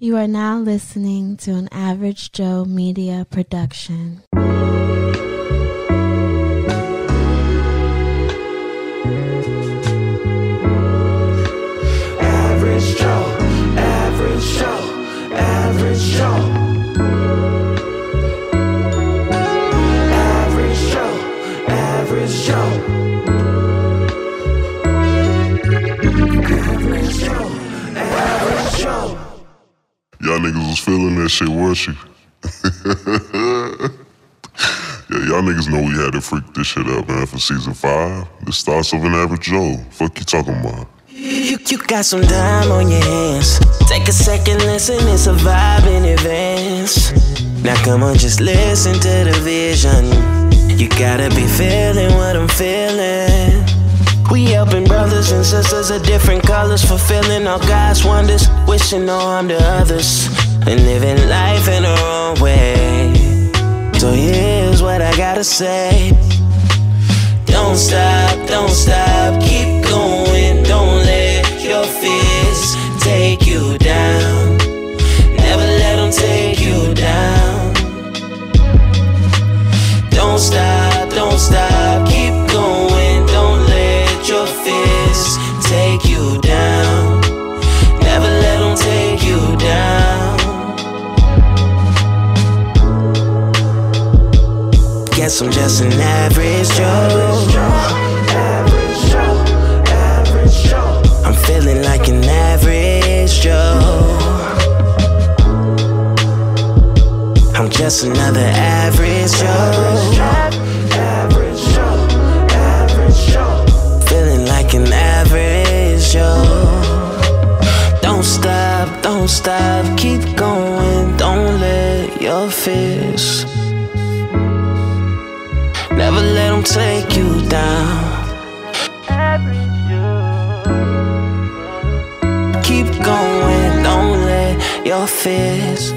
You are now listening to an Average Joe Media production. Y'all niggas was feeling that shit, was you? yeah, y'all niggas know we had to freak this shit up, man, for season five. The starts of an average Joe. Fuck you talking about? You, you got some time on your hands. Take a second, listen, it's a vibe in advance. Now come on, just listen to the vision. You gotta be feeling what I'm feeling. We helping brothers and sisters of different colors, fulfilling all God's wonders, wishing no harm to others, and living life in our own way. So here's what I gotta say. Don't stop, don't stop, keep going. Don't let your fears take you down. Never let them take you down. Don't stop, don't stop, down. Guess I'm just an average Joe. I'm feeling like an average Joe. I'm just another average Joe. Stop, keep going. Don't let your fears. Never let them take you down. Keep going, don't let your fears.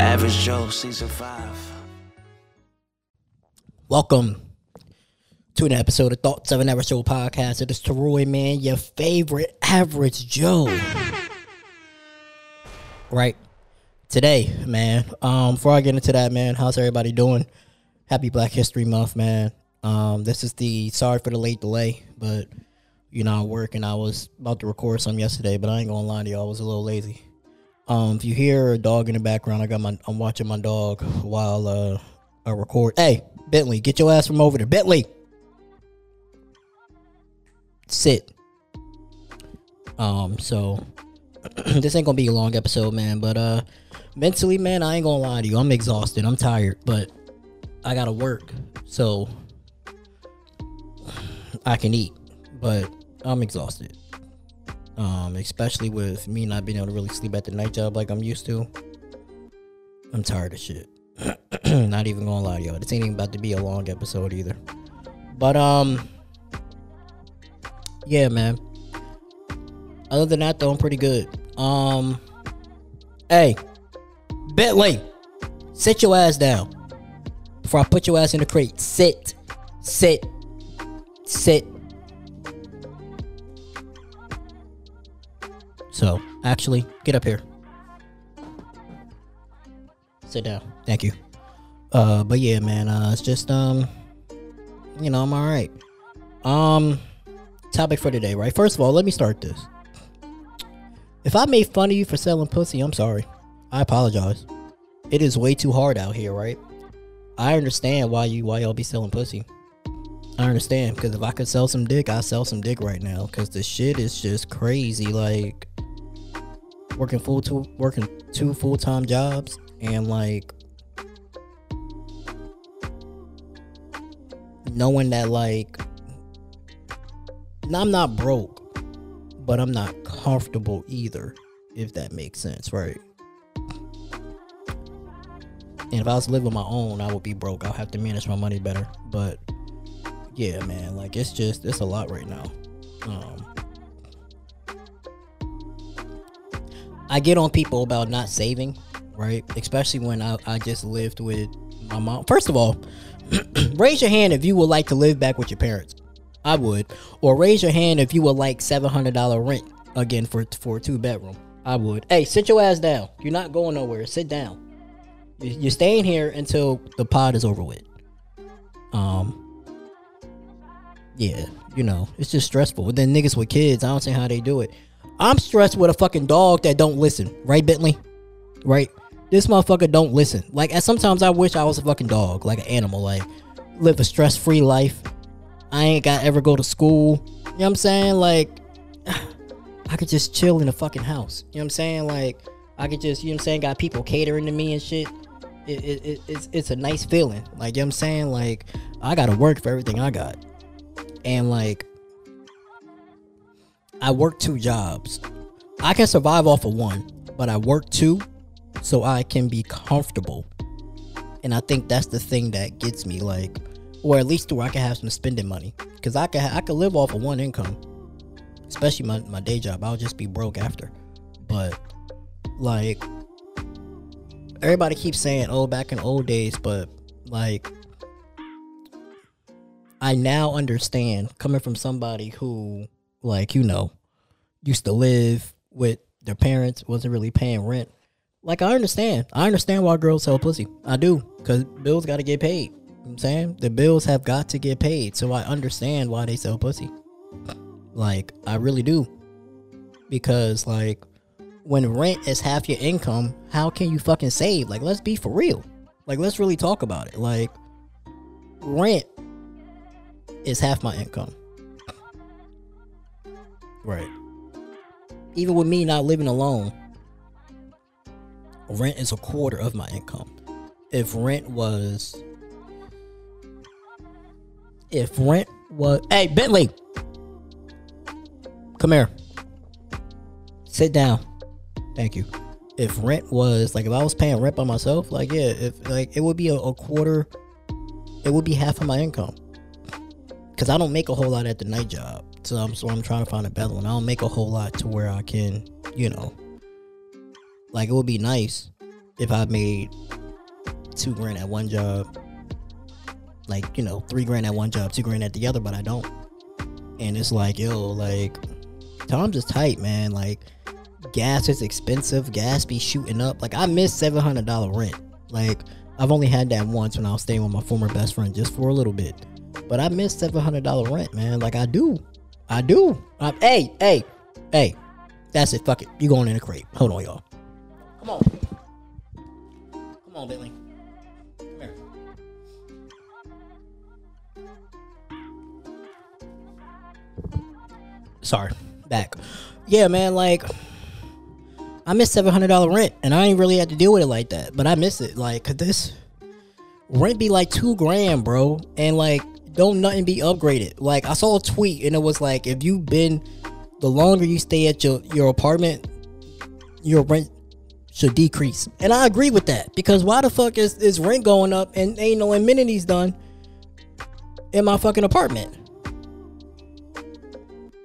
Average Joe, season five. Welcome to an episode of Thoughts of an Average Joe podcast. It is Taroy, man, your favorite average Joe. Right. Today, man. Um, before I get into that, man, how's everybody doing? Happy Black History Month, man. Um, this is the sorry for the late delay, but you know, I work and I was about to record some yesterday, but I ain't gonna lie to y'all, I was a little lazy. Um, if you hear a dog in the background, I got my I'm watching my dog while uh I record. Hey, Bentley, get your ass from over there. Bentley. Sit. Um, so this ain't gonna be a long episode, man, but uh mentally, man, I ain't gonna lie to you. I'm exhausted. I'm tired, but I gotta work. So I can eat, but I'm exhausted. Um, especially with me not being able to really sleep at the night job like I'm used to. I'm tired of shit. not even gonna lie to y'all. This ain't even about to be a long episode either. But um Yeah, man. Other than that though, I'm pretty good. Um Hey, Bentley, sit your ass down. Before I put your ass in the crate. Sit. Sit. Sit. So, actually, get up here. Sit down. Thank you. Uh, but yeah, man, uh, it's just um, you know, I'm all right. Um, topic for today, right? First of all, let me start this. If I made fun of you for selling pussy, I'm sorry. I apologize. It is way too hard out here, right? I understand why you why y'all be selling pussy. I understand because if I could sell some dick, I sell some dick right now because the shit is just crazy. Like working full two working two full time jobs and like knowing that like I'm not broke, but I'm not comfortable either, if that makes sense, right? And if I was living on my own, I would be broke. I'll have to manage my money better. But yeah, man, like it's just it's a lot right now. Um I get on people about not saving, right? Especially when I, I just lived with my mom. First of all, raise your hand if you would like to live back with your parents. I would. Or raise your hand if you would like seven hundred dollar rent again for for a two bedroom. I would. Hey, sit your ass down. You're not going nowhere. Sit down. You- You're staying here until the pod is over with. Um. Yeah, you know, it's just stressful. And then niggas with kids, I don't see how they do it. I'm stressed with a fucking dog that don't listen, right, Bentley? Right? This motherfucker don't listen. Like, sometimes I wish I was a fucking dog, like an animal, like live a stress free life. I ain't got to ever go to school. You know what I'm saying? Like, I could just chill in the fucking house. You know what I'm saying? Like, I could just, you know what I'm saying? Got people catering to me and shit. It, it, it, it's, it's a nice feeling. Like, you know what I'm saying? Like, I gotta work for everything I got. And, like, I work two jobs. I can survive off of one, but I work two so I can be comfortable. And I think that's the thing that gets me, like, or at least to where I can have some spending money, because I can I can live off of one income, especially my my day job. I'll just be broke after. But like, everybody keeps saying, "Oh, back in old days," but like, I now understand coming from somebody who, like, you know, used to live with their parents, wasn't really paying rent. Like I understand. I understand why girls sell pussy. I do. Cause bills gotta get paid. I'm saying? The bills have got to get paid. So I understand why they sell pussy. Like, I really do. Because like when rent is half your income, how can you fucking save? Like, let's be for real. Like, let's really talk about it. Like, rent is half my income. Right. Even with me not living alone, rent is a quarter of my income. If rent was if rent was Hey Bentley Come here. Sit down. Thank you. If rent was like if I was paying rent by myself, like yeah, if like it would be a, a quarter it would be half of my income. Cause I don't make a whole lot at the night job. So I'm so I'm trying to find a better one. I don't make a whole lot to where I can, you know, like it would be nice if I made two grand at one job, like you know, three grand at one job, two grand at the other, but I don't. And it's like, yo, like times is tight, man. Like gas is expensive. Gas be shooting up. Like I miss seven hundred dollar rent. Like I've only had that once when I was staying with my former best friend, just for a little bit. But I miss seven hundred dollar rent, man. Like I do, I do. I, hey, hey, hey. That's it. Fuck it. You going in a crate? Hold on, y'all. Come on. Come on, Bentley. Sorry. Back. Yeah, man. Like, I miss seven hundred dollar rent, and I ain't really had to deal with it like that. But I miss it. Like, could this rent be like two grand, bro? And like, don't nothing be upgraded. Like, I saw a tweet, and it was like, if you've been the longer you stay at your your apartment, your rent should decrease. And I agree with that because why the fuck is, is rent going up and ain't no amenities done in my fucking apartment?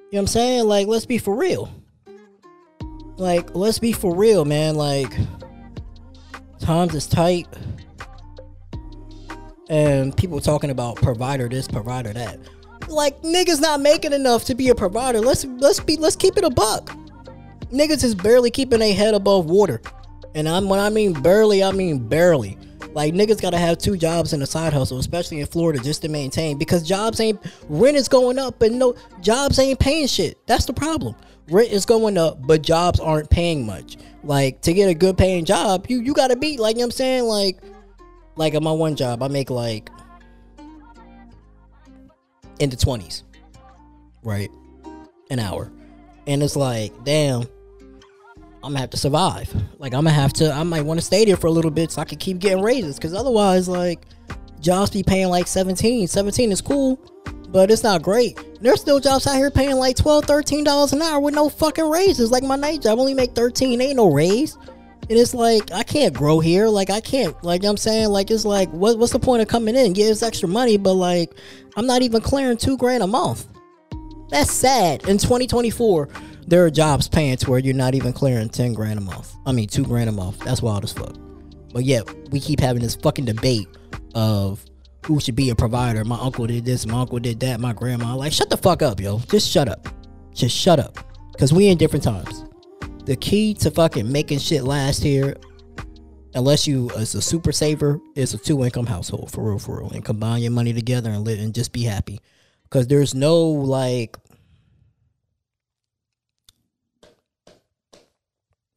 You know what I'm saying? Like, let's be for real. Like, let's be for real, man. Like, times is tight. And people talking about provider this, provider that. Like, niggas not making enough to be a provider. Let's let's be let's keep it a buck. Niggas is barely keeping their head above water. And I'm when I mean barely, I mean barely. Like niggas gotta have two jobs and a side hustle, especially in Florida, just to maintain. Because jobs ain't rent is going up, but no jobs ain't paying shit. That's the problem. Rent is going up, but jobs aren't paying much. Like to get a good paying job, you you gotta be like you know what I'm saying, like like at my one job, I make like in the twenties. Right? An hour. And it's like, damn, I'm gonna have to survive. Like I'm gonna have to. I might want to stay there for a little bit so I can keep getting raises. Because otherwise, like jobs be paying like 17. 17 is cool, but it's not great. There's still jobs out here paying like 12 13 dollars an hour with no fucking raises. Like my night job only make 13. Ain't no raise. And it's like I can't grow here. Like I can't. Like I'm saying. Like it's like what, what's the point of coming in? Us extra money, but like I'm not even clearing two grand a month. That's sad. In 2024, there are jobs paying to where you're not even clearing 10 grand a month. I mean, two grand a month. That's wild as fuck. But yeah, we keep having this fucking debate of who should be a provider. My uncle did this, my uncle did that, my grandma. Like, shut the fuck up, yo. Just shut up. Just shut up. Because we in different times. the key to fucking making shit last here, unless you as a super saver, is a two income household for real, for real, and combine your money together and live and just be happy. Because there's no like,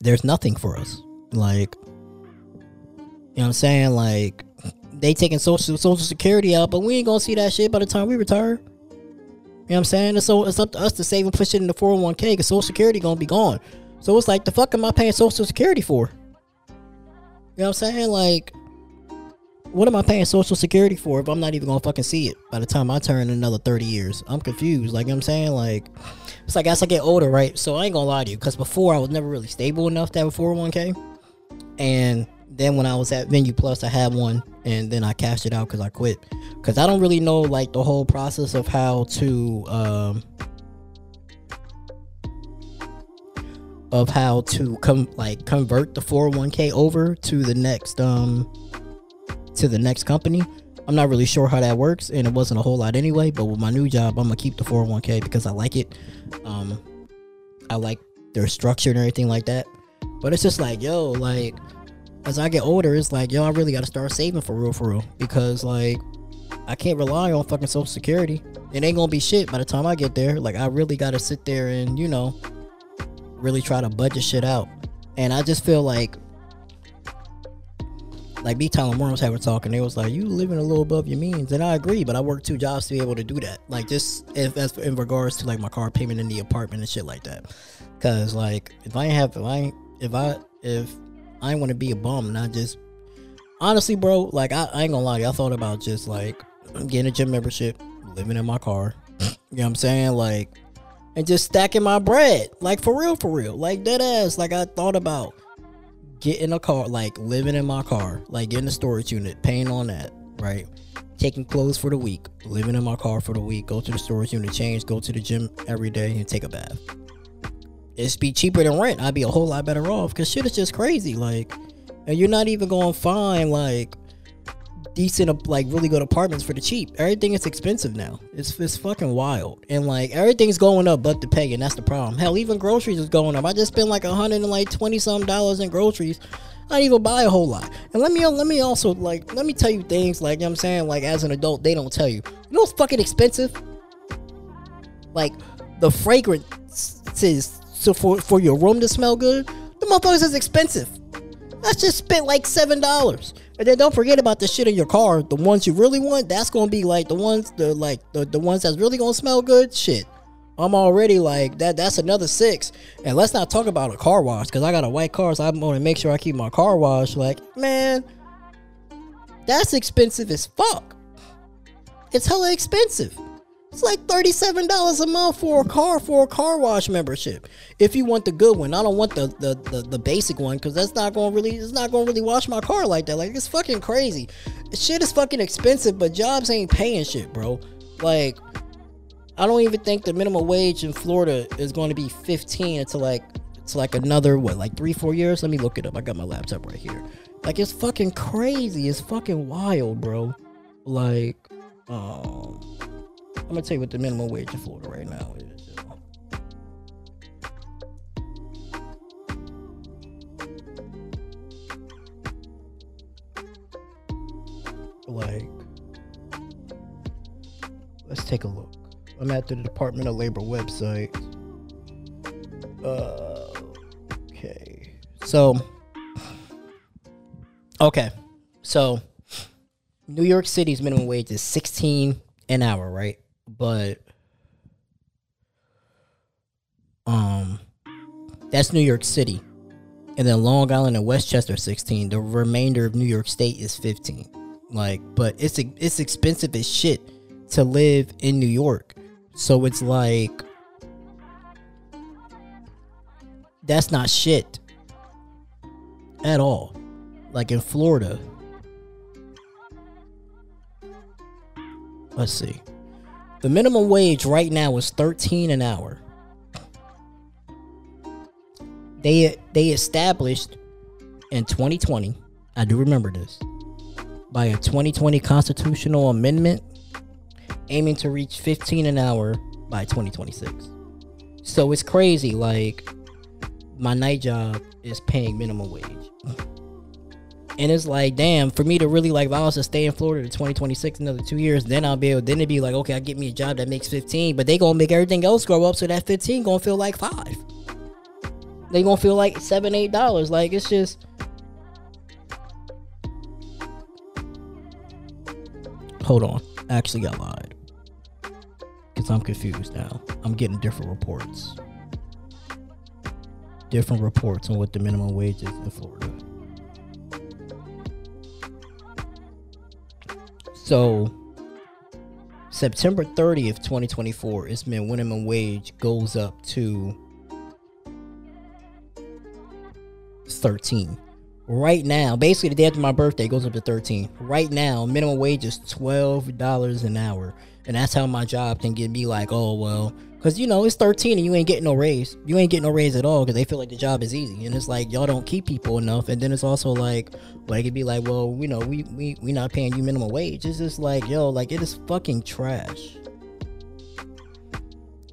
there's nothing for us. Like, you know what I'm saying? Like, they taking social social security out, but we ain't gonna see that shit by the time we retire. You know what I'm saying? So, it's up to us to save and push it in the 401k because Social Security gonna be gone. So it's like, the fuck am I paying Social Security for? You know what I'm saying? Like, what am I paying Social Security for if I'm not even gonna fucking see it by the time I turn another 30 years? I'm confused. Like, you know I'm saying? Like, it's like as I get older, right? So I ain't gonna lie to you, because before I was never really stable enough to have a 401k. And then when I was at Venue Plus, I had one, and then I cashed it out because I quit. Because I don't really know like the whole process of how to um, of how to come like convert the 401k over to the next um to the next company. I'm not really sure how that works, and it wasn't a whole lot anyway. But with my new job, I'm gonna keep the 401k because I like it. Um, I like their structure and everything like that. But it's just like, yo, like as I get older, it's like, yo, I really got to start saving for real, for real, because like I can't rely on fucking Social Security. It ain't gonna be shit by the time I get there. Like I really got to sit there and you know, really try to budget shit out. And I just feel like, like me, Tyler Moore was having and they was like, "You living a little above your means," and I agree. But I work two jobs to be able to do that. Like just if that's in regards to like my car payment and the apartment and shit like that. Cause like if I ain't have if I if I if I want to be a bum and I just honestly, bro, like I, I ain't gonna lie, to you, I thought about just like getting a gym membership, living in my car. you know what I'm saying? Like and just stacking my bread. Like for real, for real. Like dead ass. Like I thought about getting a car, like living in my car, like getting a storage unit, paying on that, right? Taking clothes for the week, living in my car for the week, go to the storage unit, change, go to the gym every day, and take a bath it's be cheaper than rent. I'd be a whole lot better off because shit is just crazy. Like, and you're not even going to find like decent, like really good apartments for the cheap. Everything is expensive now. It's it's fucking wild, and like everything's going up but the pay, and that's the problem. Hell, even groceries is going up. I just spent like a hundred and like twenty some dollars in groceries. I didn't even buy a whole lot. And let me let me also like let me tell you things like you know what I'm saying like as an adult they don't tell you. You know what's fucking expensive? Like the fragrances so for for your room to smell good, the motherfuckers is expensive. That's just spent like seven dollars. And then don't forget about the shit in your car. The ones you really want, that's gonna be like the ones the like the, the ones that's really gonna smell good. Shit. I'm already like that that's another six. And let's not talk about a car wash, because I got a white car, so I'm gonna make sure I keep my car washed. Like, man, that's expensive as fuck. It's hella expensive. It's like $37 a month for a car for a car wash membership. If you want the good one. I don't want the the, the, the basic one because that's not gonna really it's not gonna really wash my car like that. Like it's fucking crazy. Shit is fucking expensive, but jobs ain't paying shit, bro. Like I don't even think the minimum wage in Florida is going to be 15 until like it's like another what like three four years. Let me look it up. I got my laptop right here. Like it's fucking crazy. It's fucking wild, bro. Like um I'm gonna tell you what the minimum wage in Florida right now is. Like, let's take a look. I'm at the Department of Labor website. Uh, okay. So, okay. So, New York City's minimum wage is 16 an hour, right? But um that's New York City. And then Long Island and Westchester 16. The remainder of New York State is 15. Like, but it's it's expensive as shit to live in New York. So it's like that's not shit at all. Like in Florida. Let's see. The minimum wage right now is 13 an hour. They they established in 2020, I do remember this, by a 2020 constitutional amendment aiming to reach 15 an hour by 2026. So it's crazy like my night job is paying minimum wage. And it's like, damn, for me to really like, if I was to stay in Florida to 2026, another two years, then I'll be able, then it'd be like, okay, I get me a job that makes 15, but they gonna make everything else grow up, so that 15 gonna feel like five. They gonna feel like seven, eight dollars. Like it's just. Hold on, actually, I lied because I'm confused now. I'm getting different reports. Different reports on what the minimum wage is in Florida. So, September 30th, 2024 is when minimum wage goes up to 13. Right now, basically the day after my birthday goes up to 13. Right now, minimum wage is $12 an hour. And that's how my job can get me like, oh, well, because you know, it's 13 and you ain't getting no raise. You ain't getting no raise at all because they feel like the job is easy. And it's like, y'all don't keep people enough. And then it's also like, well, they could be like, well, you know, we, we, we not paying you minimum wage. It's just like, yo, like, it is fucking trash.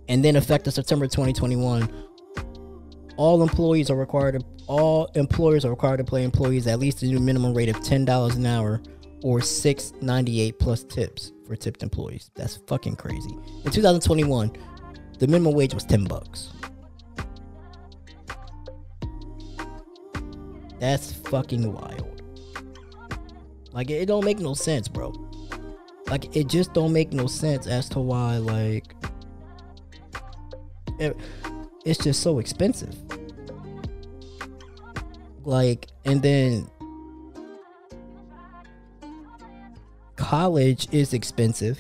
And then effective September 2021, all employees are required to all employers are required to pay employees at least a new minimum rate of ten dollars an hour or six ninety eight plus tips for tipped employees. That's fucking crazy. In 2021, the minimum wage was ten bucks. That's fucking wild. Like it don't make no sense, bro. Like it just don't make no sense as to why like it, it's just so expensive. Like and then college is expensive.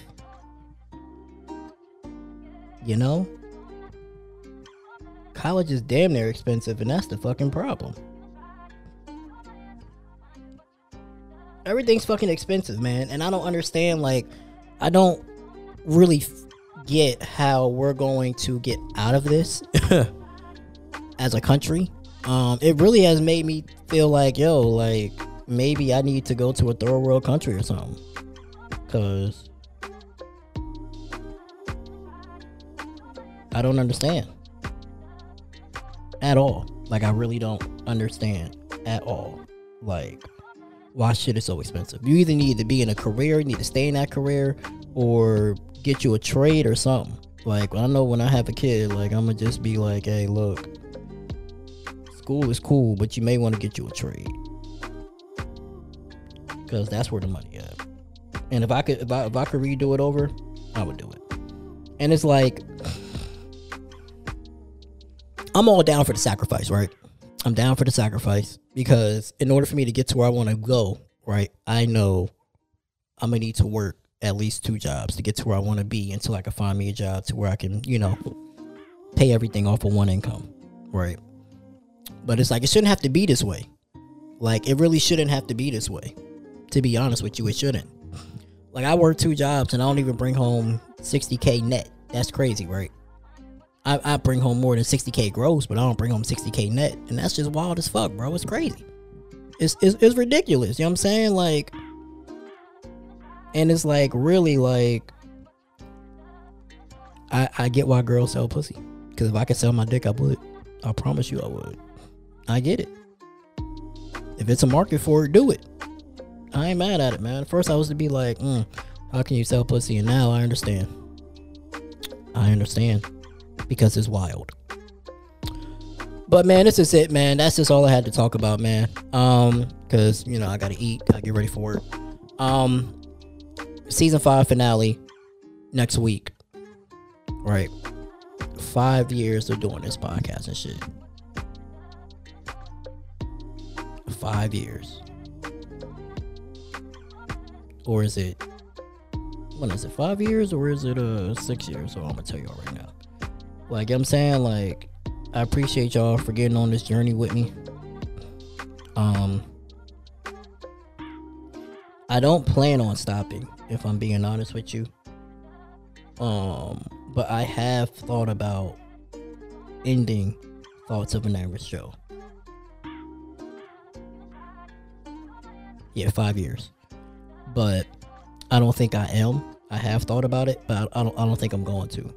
You know? College is damn near expensive, and that's the fucking problem. Everything's fucking expensive, man. And I don't understand, like, I don't really get how we're going to get out of this as a country. Um, it really has made me feel like, yo, like, maybe I need to go to a third world country or something. Cause I don't understand at all. Like I really don't understand at all. Like why shit is so expensive. You either need to be in a career, you need to stay in that career, or get you a trade or something. Like I know when I have a kid, like I'm gonna just be like, hey, look, school is cool, but you may want to get you a trade. Cause that's where the money at. And if I could if I if I could redo it over, I would do it. And it's like I'm all down for the sacrifice, right? I'm down for the sacrifice because in order for me to get to where I want to go, right, I know I'm gonna need to work at least two jobs to get to where I want to be until I can find me a job to where I can, you know, pay everything off of one income, right? But it's like it shouldn't have to be this way. Like it really shouldn't have to be this way. To be honest with you, it shouldn't. Like I work two jobs and I don't even bring home 60k net. That's crazy, right? I, I bring home more than 60k gross, but I don't bring home 60k net, and that's just wild as fuck, bro. It's crazy. It's it's, it's ridiculous. You know what I'm saying? Like, and it's like really like, I I get why girls sell pussy, because if I could sell my dick, I would. I promise you, I would. I get it. If it's a market for it, do it. I ain't mad at it, man. First, I was to be like, mm, how can you sell pussy? And now I understand. I understand because it's wild. But man, this is it, man. That's just all I had to talk about, man. Um, cause you know I gotta eat, gotta get ready for work. Um, season five finale next week. Right, five years of doing this podcast and shit. Five years, or is it? When is it? Five years, or is it uh six years? So I'm gonna tell y'all right now. Like I'm saying, like I appreciate y'all for getting on this journey with me. Um, I don't plan on stopping, if I'm being honest with you. Um, but I have thought about ending Thoughts of an Average Joe. Yeah, five years. But I don't think I am. I have thought about it, but I don't. I don't think I'm going to.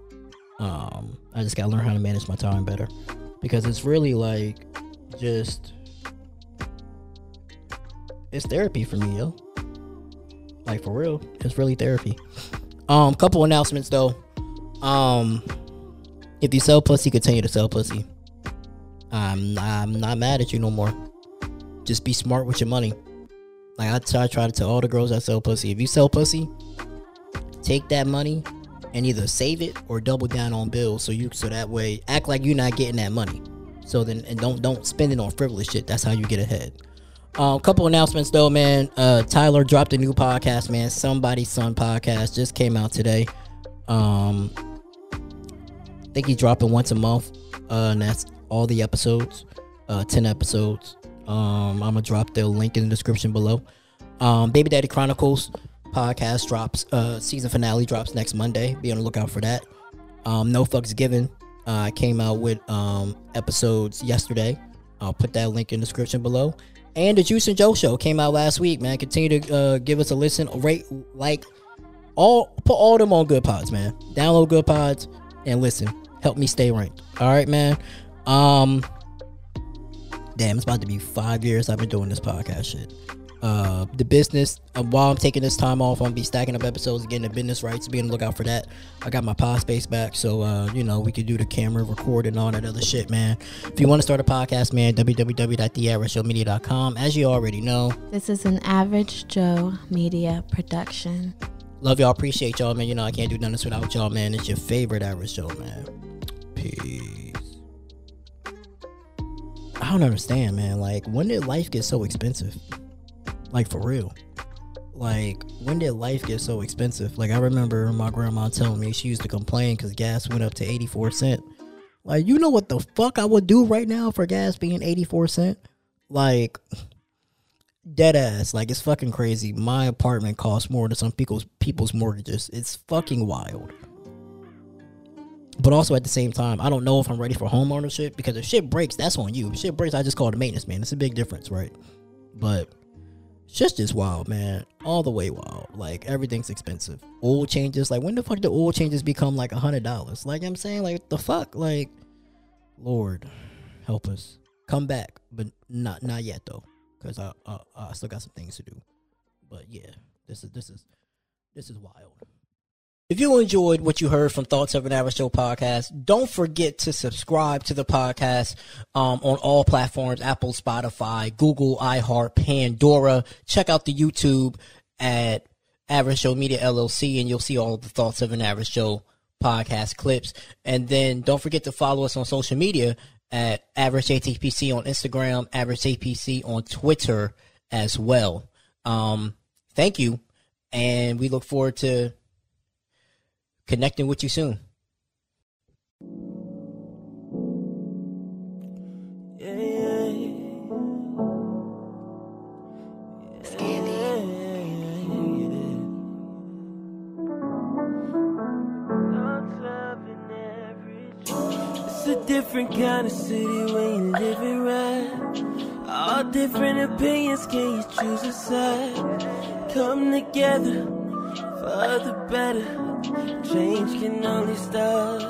Um, I just gotta learn how to manage my time better because it's really like just it's therapy for me, yo. Like for real, it's really therapy. Um, couple announcements though. Um, if you sell pussy, continue to sell pussy. I'm I'm not mad at you no more. Just be smart with your money. Like I try, I try to tell all the girls that sell pussy. If you sell pussy, take that money and either save it or double down on bills so you so that way act like you're not getting that money. So then and don't don't spend it on frivolous shit. That's how you get ahead. A um, couple announcements though, man. Uh, Tyler dropped a new podcast, man. Somebody's Son podcast just came out today. Um, I think he's dropping once a month, uh, and that's all the episodes, uh, ten episodes. Um, I'm gonna drop the link in the description below. Um, Baby Daddy Chronicles podcast drops. Uh, season finale drops next Monday. Be on the lookout for that. Um, no fucks given. Uh, I came out with um episodes yesterday. I'll put that link in the description below. And the Joose and Joe show came out last week, man. Continue to uh, give us a listen, rate, like, all put all them on Goodpods, man. Download Goodpods and listen. Help me stay ranked. All right, man. Um, damn, it's about to be five years I've been doing this podcast shit. Uh, the business. Uh, while I'm taking this time off, I'm gonna be stacking up episodes, getting the business rights. Be on the lookout for that. I got my pod space back, so uh, you know we could do the camera record and all that other shit, man. If you want to start a podcast, man, www.theaveragejoemedia.com. As you already know, This is an Average Joe Media production. love y'all, appreciate y'all, man. You know I can't do none of this without y'all, man. It's your favorite average show, man. Peace. I don't understand, man. Like, when did life get so expensive? Like, for real. Like, when did life get so expensive? Like, I remember my grandma telling me she used to complain because gas went up to 84 cent. Like, you know what the fuck I would do right now for gas being 84 cent? Like, dead ass. Like, it's fucking crazy. My apartment costs more than some people's people's mortgages. It's fucking wild. But also at the same time, I don't know if I'm ready for home ownership because if shit breaks, that's on you. If shit breaks, I just call the maintenance man. It's a big difference, right? But shit's just wild, man. All the way wild. Like everything's expensive. Oil changes. Like when the fuck do oil changes become like a hundred dollars? Like I'm saying, like the fuck, like Lord, help us come back, but not not yet though, because I, I I still got some things to do. But yeah, this is this is this is wild. If you enjoyed what you heard from Thoughts of an Average Joe podcast, don't forget to subscribe to the podcast um, on all platforms Apple, Spotify, Google, iHeart, Pandora. Check out the YouTube at Average Joe Media LLC, and you'll see all the Thoughts of an Average Joe podcast clips. And then don't forget to follow us on social media at Average ATPC on Instagram, Average APC on Twitter as well. Um, thank you, and we look forward to connecting with you soon. Different kind of city when you live it right. All different opinions, can you choose a side? Come together for the better. Change can only start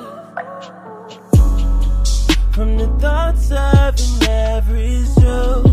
from the thoughts of an average Joe.